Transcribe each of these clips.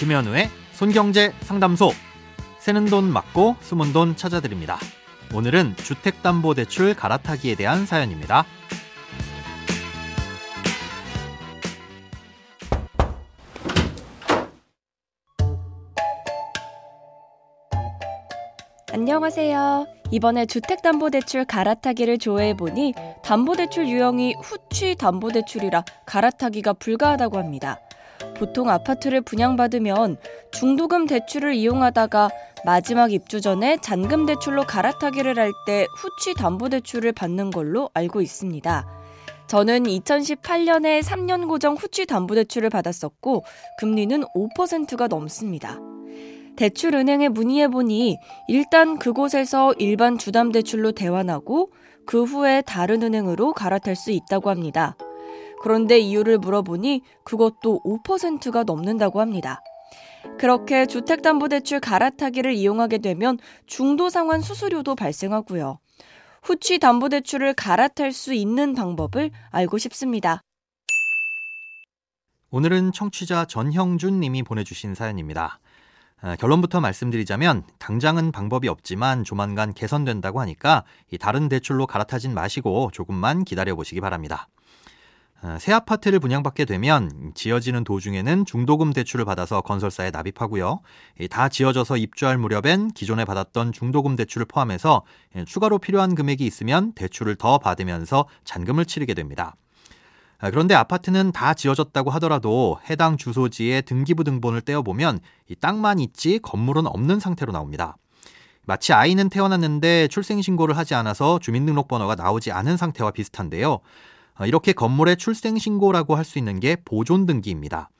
김현우의 손경제 상담소. 새는 돈 맞고 숨은 돈 찾아드립니다. 오늘은 주택담보대출 갈아타기에 대한 사연입니다. 안녕하세요. 이번에 주택담보대출 갈아타기를 조회해보니 담보대출 유형이 후취 담보대출이라 갈아타기가 불가하다고 합니다. 보통 아파트를 분양받으면 중도금 대출을 이용하다가 마지막 입주 전에 잔금 대출로 갈아타기를 할 때 후취 담보대출을 받는 걸로 알고 있습니다. 저는 2018년에 3년 고정 후취 담보대출을 받았었고 금리는 5%가 넘습니다. 대출 은행에 문의해 보니 일단 그곳에서 일반 주담 대출로 대환하고 그 후에 다른 은행으로 갈아탈 수 있다고 합니다. 그런데 이유를 물어보니 그것도 5%가 넘는다고 합니다. 그렇게 주택담보대출 갈아타기를 이용하게 되면 중도상환 수수료도 발생하고요. 후취 담보대출을 갈아탈 수 있는 방법을 알고 싶습니다. 오늘은 청취자 전형준 님이 보내주신 사연입니다. 아, 결론부터 말씀드리자면 당장은 방법이 없지만 조만간 개선된다고 하니까 다른 대출로 갈아타진 마시고 조금만 기다려 보시기 바랍니다. 아, 새 아파트를 분양받게 되면 지어지는 도중에는 중도금 대출을 받아서 건설사에 납입하고요. 다 지어져서 입주할 무렵엔 기존에 받았던 중도금 대출을 포함해서 예, 추가로 필요한 금액이 있으면 대출을 더 받으면서 잔금을 치르게 됩니다. 아, 그런데 아파트는 다 지어졌다고 하더라도 해당 주소지에 등기부 등본을 떼어보면 이 땅만 있지 건물은 없는 상태로 나옵니다. 마치 아이는 태어났는데 출생신고를 하지 않아서 주민등록번호가 나오지 않은 상태와 비슷한데요. 아, 이렇게 건물의 출생신고라고 할 수 있는 게 보존등기입니다.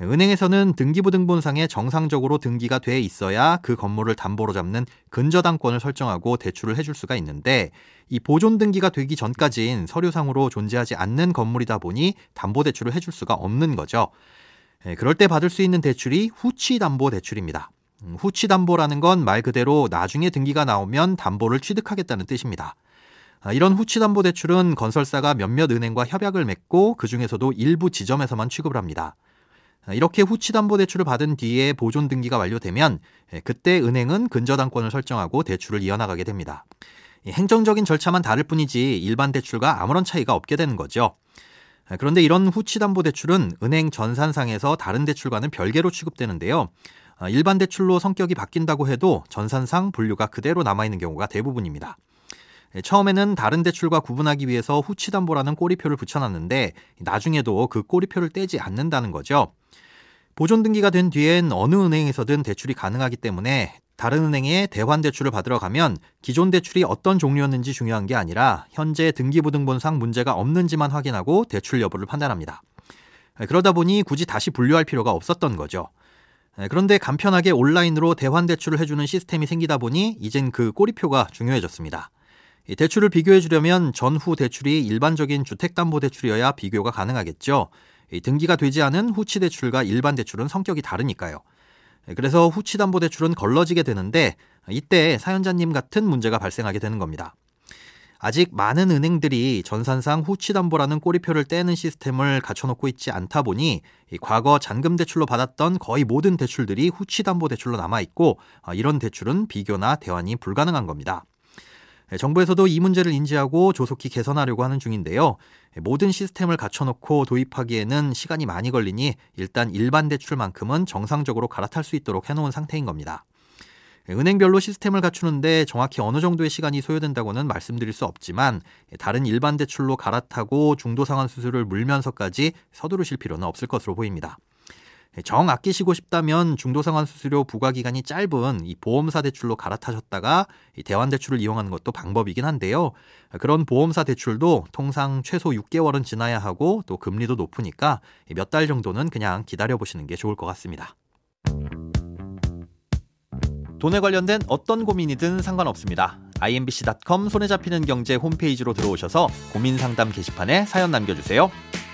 은행에서는 등기부 등본상에 정상적으로 등기가 돼 있어야 그 건물을 담보로 잡는 근저당권을 설정하고 대출을 해줄 수가 있는데 이 보존 등기가 되기 전까진 서류상으로 존재하지 않는 건물이다 보니 담보대출을 해줄 수가 없는 거죠. 예, 그럴 때 받을 수 있는 대출이 후취담보대출입니다. 음, 후취담보라는 건 말 그대로 나중에 등기가 나오면 담보를 취득하겠다는 뜻입니다. 아, 이런 후취담보대출은 건설사가 몇몇 은행과 협약을 맺고 그 중에서도 일부 지점에서만 취급을 합니다. 이렇게 후치담보대출을 받은 뒤에 보존 등기가 완료되면 예, 그때 은행은 근저당권을 설정하고 대출을 이어나가게 됩니다. 행정적인 절차만 다를 뿐이지 일반 대출과 아무런 차이가 없게 되는 거죠. 그런데 이런 후치담보대출은 은행 전산상에서 다른 대출과는 별개로 취급되는데요. 아, 일반 대출로 성격이 바뀐다고 해도 전산상 분류가 그대로 남아있는 경우가 대부분입니다. 예, 처음에는 다른 대출과 구분하기 위해서 후치담보라는 꼬리표를 붙여놨는데 나중에도 그 꼬리표를 떼지 않는다는 거죠. 보존 등기가 된 뒤엔 어느 은행에서든 대출이 가능하기 때문에 다른 은행에 대환 대출을 받으러 가면 기존 대출이 어떤 종류였는지 중요한 게 아니라 현재 등기부등본상 문제가 없는지만 확인하고 대출 여부를 판단합니다. 예, 그러다 보니 굳이 다시 분류할 필요가 없었던 거죠. 예, 그런데 간편하게 온라인으로 대환 대출을 해주는 시스템이 생기다 보니 이젠 그 꼬리표가 중요해졌습니다. 대출을 비교해 주려면 전후 대출이 일반적인 주택담보대출이어야 비교가 가능하겠죠. 등기가 되지 않은 후치 대출과 일반 대출은 성격이 다르니까요. 그래서 후치담보대출은 걸러지게 되는데 이때 사연자님 같은 문제가 발생하게 되는 겁니다. 아직 많은 은행들이 전산상 후치담보라는 꼬리표를 떼는 시스템을 갖춰놓고 있지 않다 보니 과거 잔금 대출로 받았던 거의 모든 대출들이 후치담보 대출로 남아있고 이런 대출은 비교나 대환이 불가능한 겁니다. 네, 정부에서도 이 문제를 인지하고 조속히 개선하려고 하는 중인데요. 모든 시스템을 갖춰놓고 도입하기에는 시간이 많이 걸리니 일단 일반 대출만큼은 정상적으로 갈아탈 수 있도록 해놓은 상태인 겁니다. 네, 은행별로 시스템을 갖추는데 정확히 어느 정도의 시간이 소요된다고는 말씀드릴 수 없지만 다른 일반 대출로 갈아타고 중도 상환 수수료를 물면서까지 서두르실 필요는 없을 것으로 보입니다. 정 아끼시고 싶다면 중도상환 수수료 부과 기간이 짧은 이 보험사 대출로 갈아타셨다가 이 대환 대출을 이용하는 것도 방법이긴 한데요. 그런 보험사 대출도 통상 최소 6개월은 지나야 하고 또 금리도 높으니까 몇 달 정도는 그냥 기다려 보시는 게 좋을 것 같습니다. 돈에 관련된 어떤 고민이든 상관없습니다. imbc.com 손에 잡히는 경제 홈페이지로 들어오셔서 고민 상담 게시판에 사연 남겨주세요.